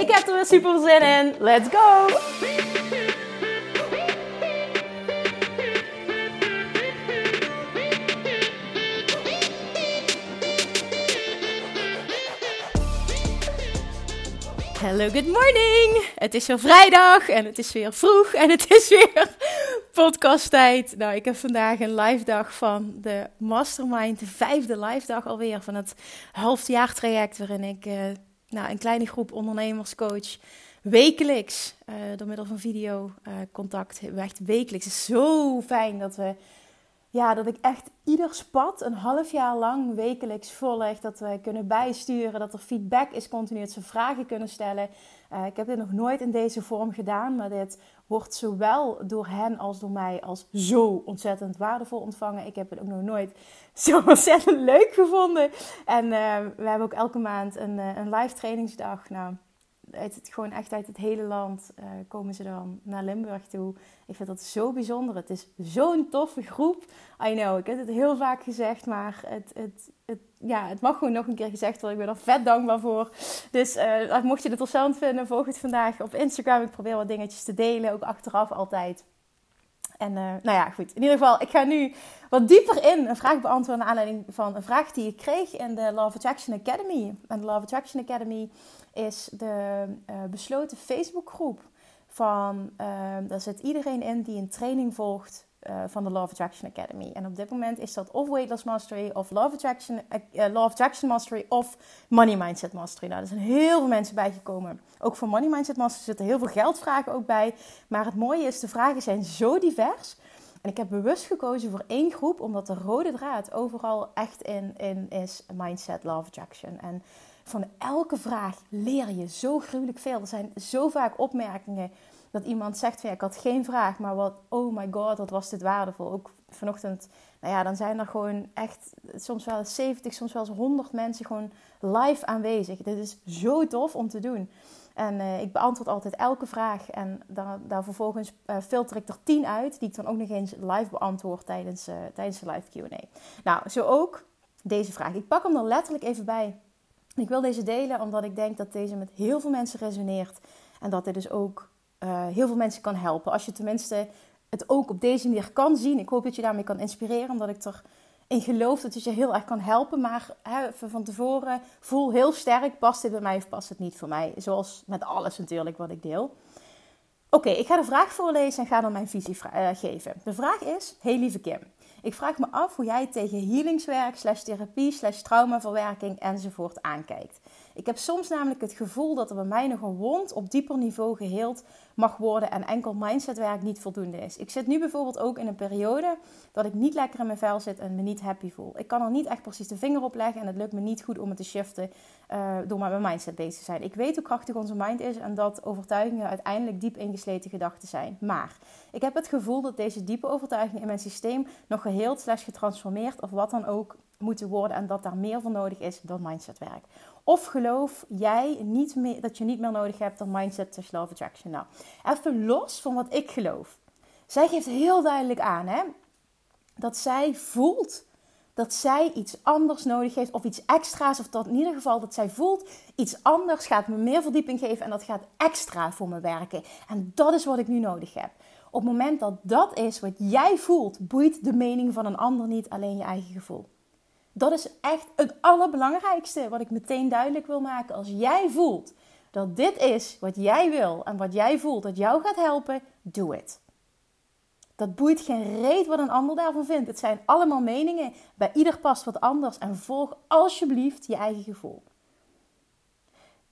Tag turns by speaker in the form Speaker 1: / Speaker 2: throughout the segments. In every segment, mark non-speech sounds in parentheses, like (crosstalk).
Speaker 1: Ik heb er weer super zin in. Let's go! Hello, good morning! Het is weer vrijdag en het is weer vroeg en het is weer podcasttijd. Nou, ik heb vandaag een live dag van de Mastermind, de vijfde live dag alweer van het halfjaartraject waarin ik uh, nou, een kleine groep ondernemers coach wekelijks uh, door middel van video uh, contact. Echt wekelijks. Het is zo fijn dat we ja, dat ik echt ieder spat een half jaar lang wekelijks volg. Dat we kunnen bijsturen, dat er feedback is continu, dat ze vragen kunnen stellen. Uh, ik heb dit nog nooit in deze vorm gedaan, maar dit wordt zowel door hen als door mij als zo ontzettend waardevol ontvangen. Ik heb het ook nog nooit (laughs) zo ontzettend leuk gevonden. En uh, we hebben ook elke maand een, uh, een live trainingsdag. Nou, uit het, gewoon echt uit het hele land uh, komen ze dan naar Limburg toe. Ik vind dat zo bijzonder. Het is zo'n toffe groep. I know, ik heb het heel vaak gezegd, maar het, het, het, ja, het mag gewoon nog een keer gezegd worden. Ik ben er vet dankbaar voor. Dus uh, mocht je het interessant vinden, volg het vandaag op Instagram. Ik probeer wat dingetjes te delen, ook achteraf altijd. En uh, nou ja, goed. In ieder geval, ik ga nu wat dieper in een vraag beantwoorden naar aanleiding van een vraag die ik kreeg in de Love Attraction Academy. En de Love Attraction Academy is de uh, besloten Facebookgroep van, uh, daar zit iedereen in die een training volgt uh, van de Love Attraction Academy. En op dit moment is dat of Weight Loss Mastery, of Love Attraction, uh, Love Attraction Mastery, of Money Mindset Mastery. Nou, er zijn heel veel mensen bijgekomen. Ook voor Money Mindset Mastery zitten heel veel geldvragen ook bij. Maar het mooie is, de vragen zijn zo divers. En ik heb bewust gekozen voor één groep, omdat de rode draad overal echt in, in is Mindset, Love Attraction. En van elke vraag leer je zo gruwelijk veel. Er zijn zo vaak opmerkingen dat iemand zegt van ja, ik had geen vraag, maar wat, oh my god, wat was dit waardevol. Ook vanochtend, nou ja, dan zijn er gewoon echt soms wel 70, soms wel eens 100 mensen gewoon live aanwezig. Dit is zo tof om te doen. En uh, ik beantwoord altijd elke vraag. En daar, daar vervolgens uh, filter ik er 10 uit, die ik dan ook nog eens live beantwoord tijdens, uh, tijdens de live QA. Nou, zo ook deze vraag. Ik pak hem er letterlijk even bij. Ik wil deze delen omdat ik denk dat deze met heel veel mensen resoneert. En dat dit dus ook uh, heel veel mensen kan helpen. Als je tenminste het ook op deze manier kan zien. Ik hoop dat je daarmee kan inspireren, omdat ik erin geloof dat het je heel erg kan helpen. Maar hè, van tevoren voel heel sterk, past dit bij mij of past het niet voor mij? Zoals met alles natuurlijk wat ik deel. Oké, ik ga de vraag voorlezen en ga dan mijn visie uh, geven. De vraag is, hey lieve Kim, ik vraag me af hoe jij tegen healingswerk, slash therapie, slash traumaverwerking enzovoort aankijkt. Ik heb soms namelijk het gevoel dat er bij mij nog een wond op dieper niveau geheeld mag worden en enkel mindsetwerk niet voldoende is. Ik zit nu bijvoorbeeld ook in een periode dat ik niet lekker in mijn vel zit en me niet happy voel. Ik kan er niet echt precies de vinger op leggen en het lukt me niet goed om het te shiften uh, door met mijn mindset bezig te zijn. Ik weet hoe krachtig onze mind is en dat overtuigingen uiteindelijk diep ingesleten gedachten zijn. Maar ik heb het gevoel dat deze diepe overtuigingen in mijn systeem nog geheeld slash getransformeerd of wat dan ook moeten worden en dat daar meer voor nodig is dan mindsetwerk. Of geloof jij niet meer, dat je niet meer nodig hebt dan mindset slash love attraction? Nou, even los van wat ik geloof. Zij geeft heel duidelijk aan hè, dat zij voelt dat zij iets anders nodig heeft of iets extra's. Of dat in ieder geval dat zij voelt iets anders gaat me meer verdieping geven en dat gaat extra voor me werken. En dat is wat ik nu nodig heb. Op het moment dat dat is wat jij voelt, boeit de mening van een ander niet, alleen je eigen gevoel. Dat is echt het allerbelangrijkste wat ik meteen duidelijk wil maken. Als jij voelt dat dit is wat jij wil en wat jij voelt dat jou gaat helpen, doe het. Dat boeit geen reet wat een ander daarvan vindt. Het zijn allemaal meningen. Bij ieder past wat anders. En volg alsjeblieft je eigen gevoel.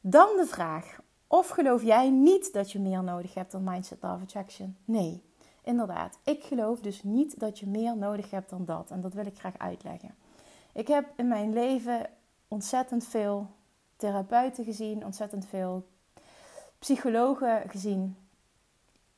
Speaker 1: Dan de vraag: of geloof jij niet dat je meer nodig hebt dan Mindset Love Attraction? Nee, inderdaad. Ik geloof dus niet dat je meer nodig hebt dan dat. En dat wil ik graag uitleggen. Ik heb in mijn leven ontzettend veel therapeuten gezien, ontzettend veel psychologen gezien.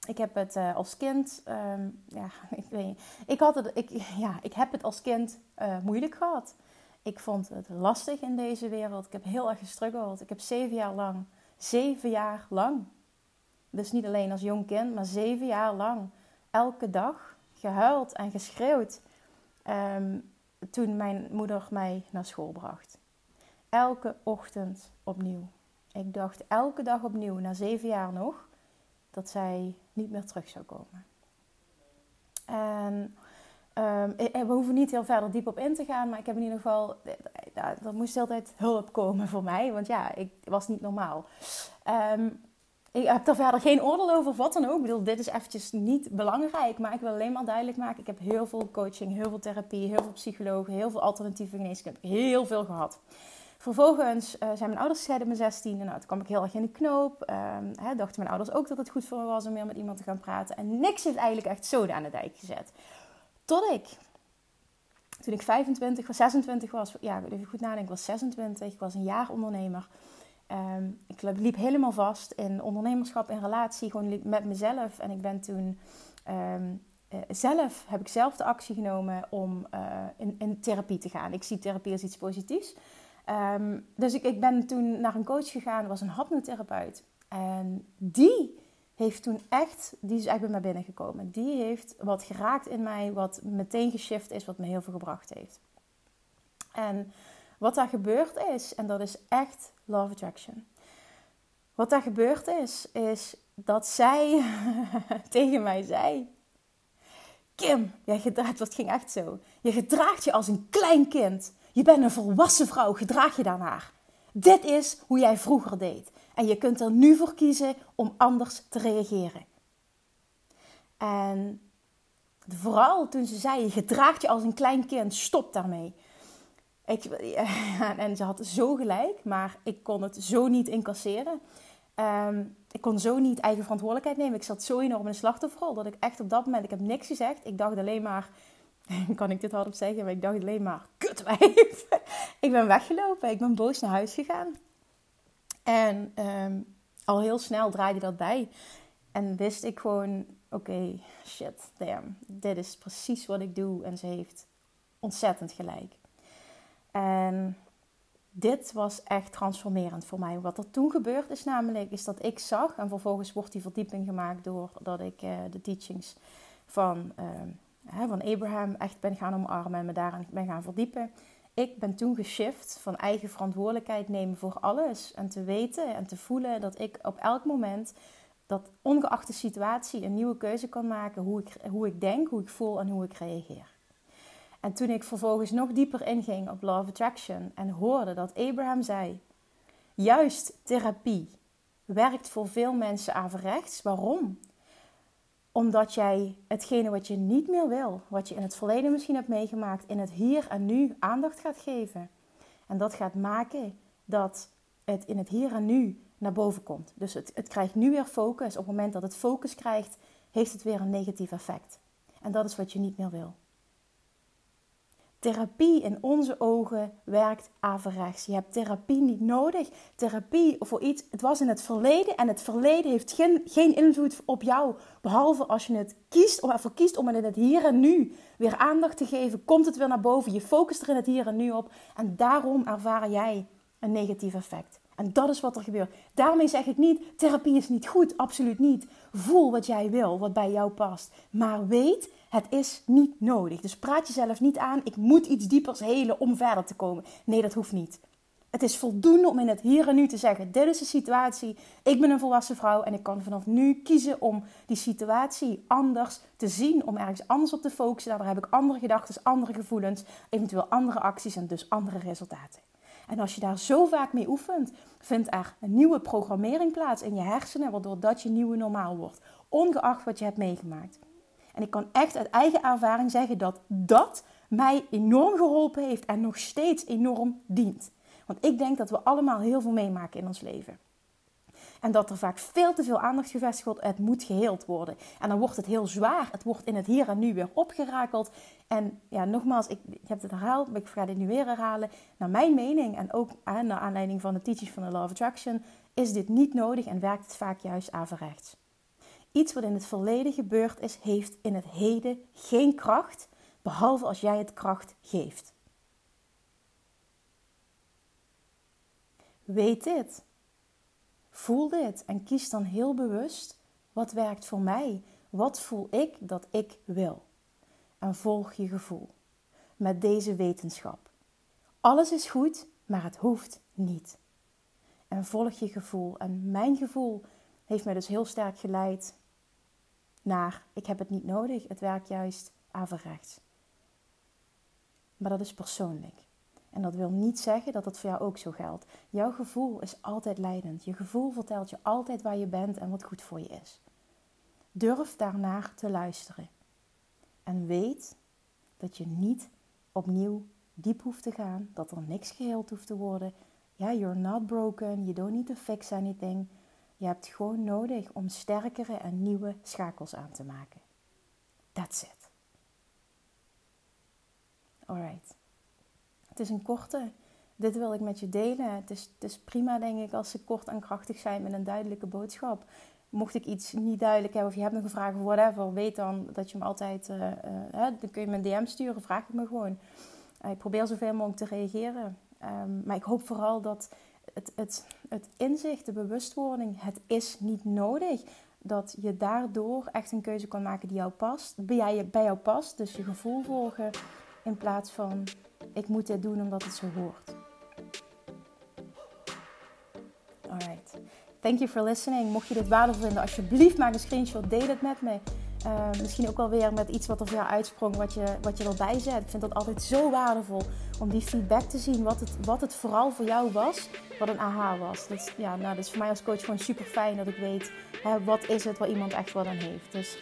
Speaker 1: Ik heb het uh, als kind, ehm, ja, (laughs) ik weet niet. Ik, had het, ik, (laughs) ja, ik heb het als kind uh, moeilijk gehad. Ik vond het lastig in deze wereld. Ik heb heel erg gestruggeld. Ik heb zeven jaar lang, zeven jaar lang, dus niet alleen als jong kind, maar zeven jaar lang, elke dag gehuild en geschreeuwd um, toen mijn moeder mij naar school bracht. Elke ochtend opnieuw. Ik dacht elke dag opnieuw, na zeven jaar nog, dat zij niet meer terug zou komen. En um, we hoeven niet heel verder diep op in te gaan, maar ik heb in ieder geval, er moest altijd hulp komen voor mij, want ja, ik was niet normaal. Um, ik heb daar verder geen oordeel over, wat dan ook. Ik bedoel, dit is eventjes niet belangrijk, maar ik wil alleen maar duidelijk maken. Ik heb heel veel coaching, heel veel therapie, heel veel psychologen, heel veel alternatieve geneeskunde. Heel veel gehad. Vervolgens uh, zijn mijn ouders gescheiden op mijn 16. Nou, toen kwam ik heel erg in de knoop. Uh, hè, dachten mijn ouders ook dat het goed voor me was om meer met iemand te gaan praten. En niks heeft eigenlijk echt zoden aan de dijk gezet. Tot ik, toen ik 25 of 26 was, ja, even goed nadenken, ik was 26, ik was een jaar ondernemer. Um, ik liep helemaal vast in ondernemerschap, in relatie, gewoon met mezelf. En ik ben toen um, uh, zelf, heb ik zelf de actie genomen om uh, in, in, therapie te gaan. Ik zie therapie als iets positiefs. Um, dus ik, ik, ben toen naar een coach gegaan, was een hypnotherapeut. En die heeft toen echt, die is echt bij mij binnengekomen. Die heeft wat geraakt in mij, wat meteen geshift is, wat me heel veel gebracht heeft. En wat daar gebeurd is, en dat is echt love attraction. Wat daar gebeurd is, is dat zij (laughs) tegen mij zei: Kim, jij gedraagt, dat ging echt zo. Je gedraagt je als een klein kind. Je bent een volwassen vrouw, gedraag je daarnaar. Dit is hoe jij vroeger deed. En je kunt er nu voor kiezen om anders te reageren. En vooral toen ze zei: Je gedraagt je als een klein kind, stop daarmee. (laughs) En ze had zo gelijk, maar ik kon het zo niet incasseren. Ehm, ik kon zo niet eigen verantwoordelijkheid nemen. Ik zat zo enorm in de slachtofferrol dat ik echt op dat moment, ik heb niks gezegd. Ik dacht alleen maar, (laughs) kan ik dit hardop zeggen, maar ik dacht alleen maar, kutwijf. (laughs) ik ben weggelopen, ik ben boos naar huis gegaan. En ehm, al heel snel draaide dat bij. En wist ik gewoon, oké, shit, damn, dit is precies wat ik doe. En ze heeft ontzettend gelijk. En dit was echt transformerend voor mij. Wat er toen gebeurd is namelijk, is dat ik zag... en vervolgens wordt die verdieping gemaakt doordat ik uh, de teachings van, uh, van Abraham echt ben gaan omarmen... en me daarin ben gaan verdiepen. Ik ben toen geshift van eigen verantwoordelijkheid nemen voor alles... en te weten en te voelen dat ik op elk moment... dat ongeacht de situatie een nieuwe keuze kan maken... hoe ik, hoe ik denk, hoe ik voel en hoe ik reageer. En toen ik vervolgens nog dieper inging op Law of Attraction en hoorde dat Abraham zei: juist therapie werkt voor veel mensen averechts. Waarom? Omdat jij hetgene wat je niet meer wil, wat je in het verleden misschien hebt meegemaakt, in het hier en nu aandacht gaat geven. En dat gaat maken dat het in het hier en nu naar boven komt. Dus het, het krijgt nu weer focus. Op het moment dat het focus krijgt, heeft het weer een negatief effect. En dat is wat je niet meer wil. Therapie in onze ogen werkt averechts. Je hebt therapie niet nodig. Therapie voor iets, het was in het verleden en het verleden heeft geen, geen invloed op jou. Behalve als je het kiest, of ervoor kiest om het in het hier en nu weer aandacht te geven, komt het weer naar boven. Je focust er in het hier en nu op en daarom ervaar jij een negatief effect. En dat is wat er gebeurt. Daarmee zeg ik niet, therapie is niet goed, absoluut niet. Voel wat jij wil, wat bij jou past. Maar weet, het is niet nodig. Dus praat jezelf niet aan, ik moet iets diepers helen om verder te komen. Nee, dat hoeft niet. Het is voldoende om in het hier en nu te zeggen: dit is de situatie. Ik ben een volwassen vrouw en ik kan vanaf nu kiezen om die situatie anders te zien, om ergens anders op te focussen. Daardoor heb ik andere gedachten, andere gevoelens, eventueel andere acties en dus andere resultaten. En als je daar zo vaak mee oefent, vindt er een nieuwe programmering plaats in je hersenen, waardoor dat je nieuwe normaal wordt, ongeacht wat je hebt meegemaakt. En ik kan echt uit eigen ervaring zeggen dat dat mij enorm geholpen heeft en nog steeds enorm dient. Want ik denk dat we allemaal heel veel meemaken in ons leven. En dat er vaak veel te veel aandacht gevestigd wordt. Het moet geheeld worden. En dan wordt het heel zwaar. Het wordt in het hier en nu weer opgerakeld. En ja, nogmaals, ik, heb het herhaald, maar ik ga dit nu weer herhalen. Naar mijn mening en ook naar aanleiding van de teachings van de Law of Attraction is dit niet nodig en werkt het vaak juist averechts. Iets wat in het verleden gebeurd is, heeft in het heden geen kracht, behalve als jij het kracht geeft. Weet dit. Voel dit en kies dan heel bewust wat werkt voor mij. Wat voel ik dat ik wil? En volg je gevoel. Met deze wetenschap. Alles is goed, maar het hoeft niet. En volg je gevoel. En mijn gevoel heeft mij dus heel sterk geleid naar ik heb het niet nodig. Het werkt juist averechts. Maar dat is persoonlijk. En dat wil niet zeggen dat het voor jou ook zo geldt. Jouw gevoel is altijd leidend. Je gevoel vertelt je altijd waar je bent en wat goed voor je is. Durf daarnaar te luisteren. En weet dat je niet opnieuw diep hoeft te gaan, dat er niks geheeld hoeft te worden. Ja, you're not broken, you don't need to fix anything. Je hebt gewoon nodig om sterkere en nieuwe schakels aan te maken. That's it. Alright. Het is een korte. Dit wil ik met je delen. Het is, prima, denk ik, als ze kort en krachtig zijn met een duidelijke boodschap. Mocht ik iets niet duidelijk hebben of je hebt me gevraagd of whatever, weet dan dat je me altijd. Uh, uh, dan kun je me een DM sturen, vraag ik me gewoon. Uh, ik probeer zoveel mogelijk te reageren. Um, maar ik hoop vooral dat het, het, het inzicht, de bewustwording, het is niet nodig. Dat je daardoor echt een keuze kan maken die jou past, bij, jou past. Dus je gevoel volgen in plaats van ik moet dit doen omdat het zo hoort. Alright. Thank you for listening. Mocht je dit waardevol vinden, alsjeblieft maak een screenshot. Deel het met me. Uh, misschien ook wel weer met iets wat er voor jou uitsprong, wat je, wat je erbij zet. Ik vind dat altijd zo waardevol om die feedback te zien, wat het, wat het vooral voor jou was, wat een aha was. Dat, ja, nou, dat is voor mij als coach gewoon super fijn dat ik weet, hè, wat is het waar iemand echt wat aan heeft. Dus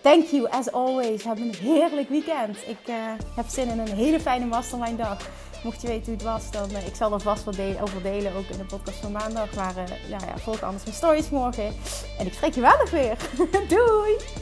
Speaker 1: thank you as always. Heb een heerlijk weekend. Ik uh, heb zin in een hele fijne mastermind dag. Mocht je weten hoe het was, dan uh, ik zal er vast wat delen, over delen, ook in de podcast van maandag. Maar uh, nou ja, volg anders mijn stories morgen. En ik spreek je wel nog weer. (laughs) Doei!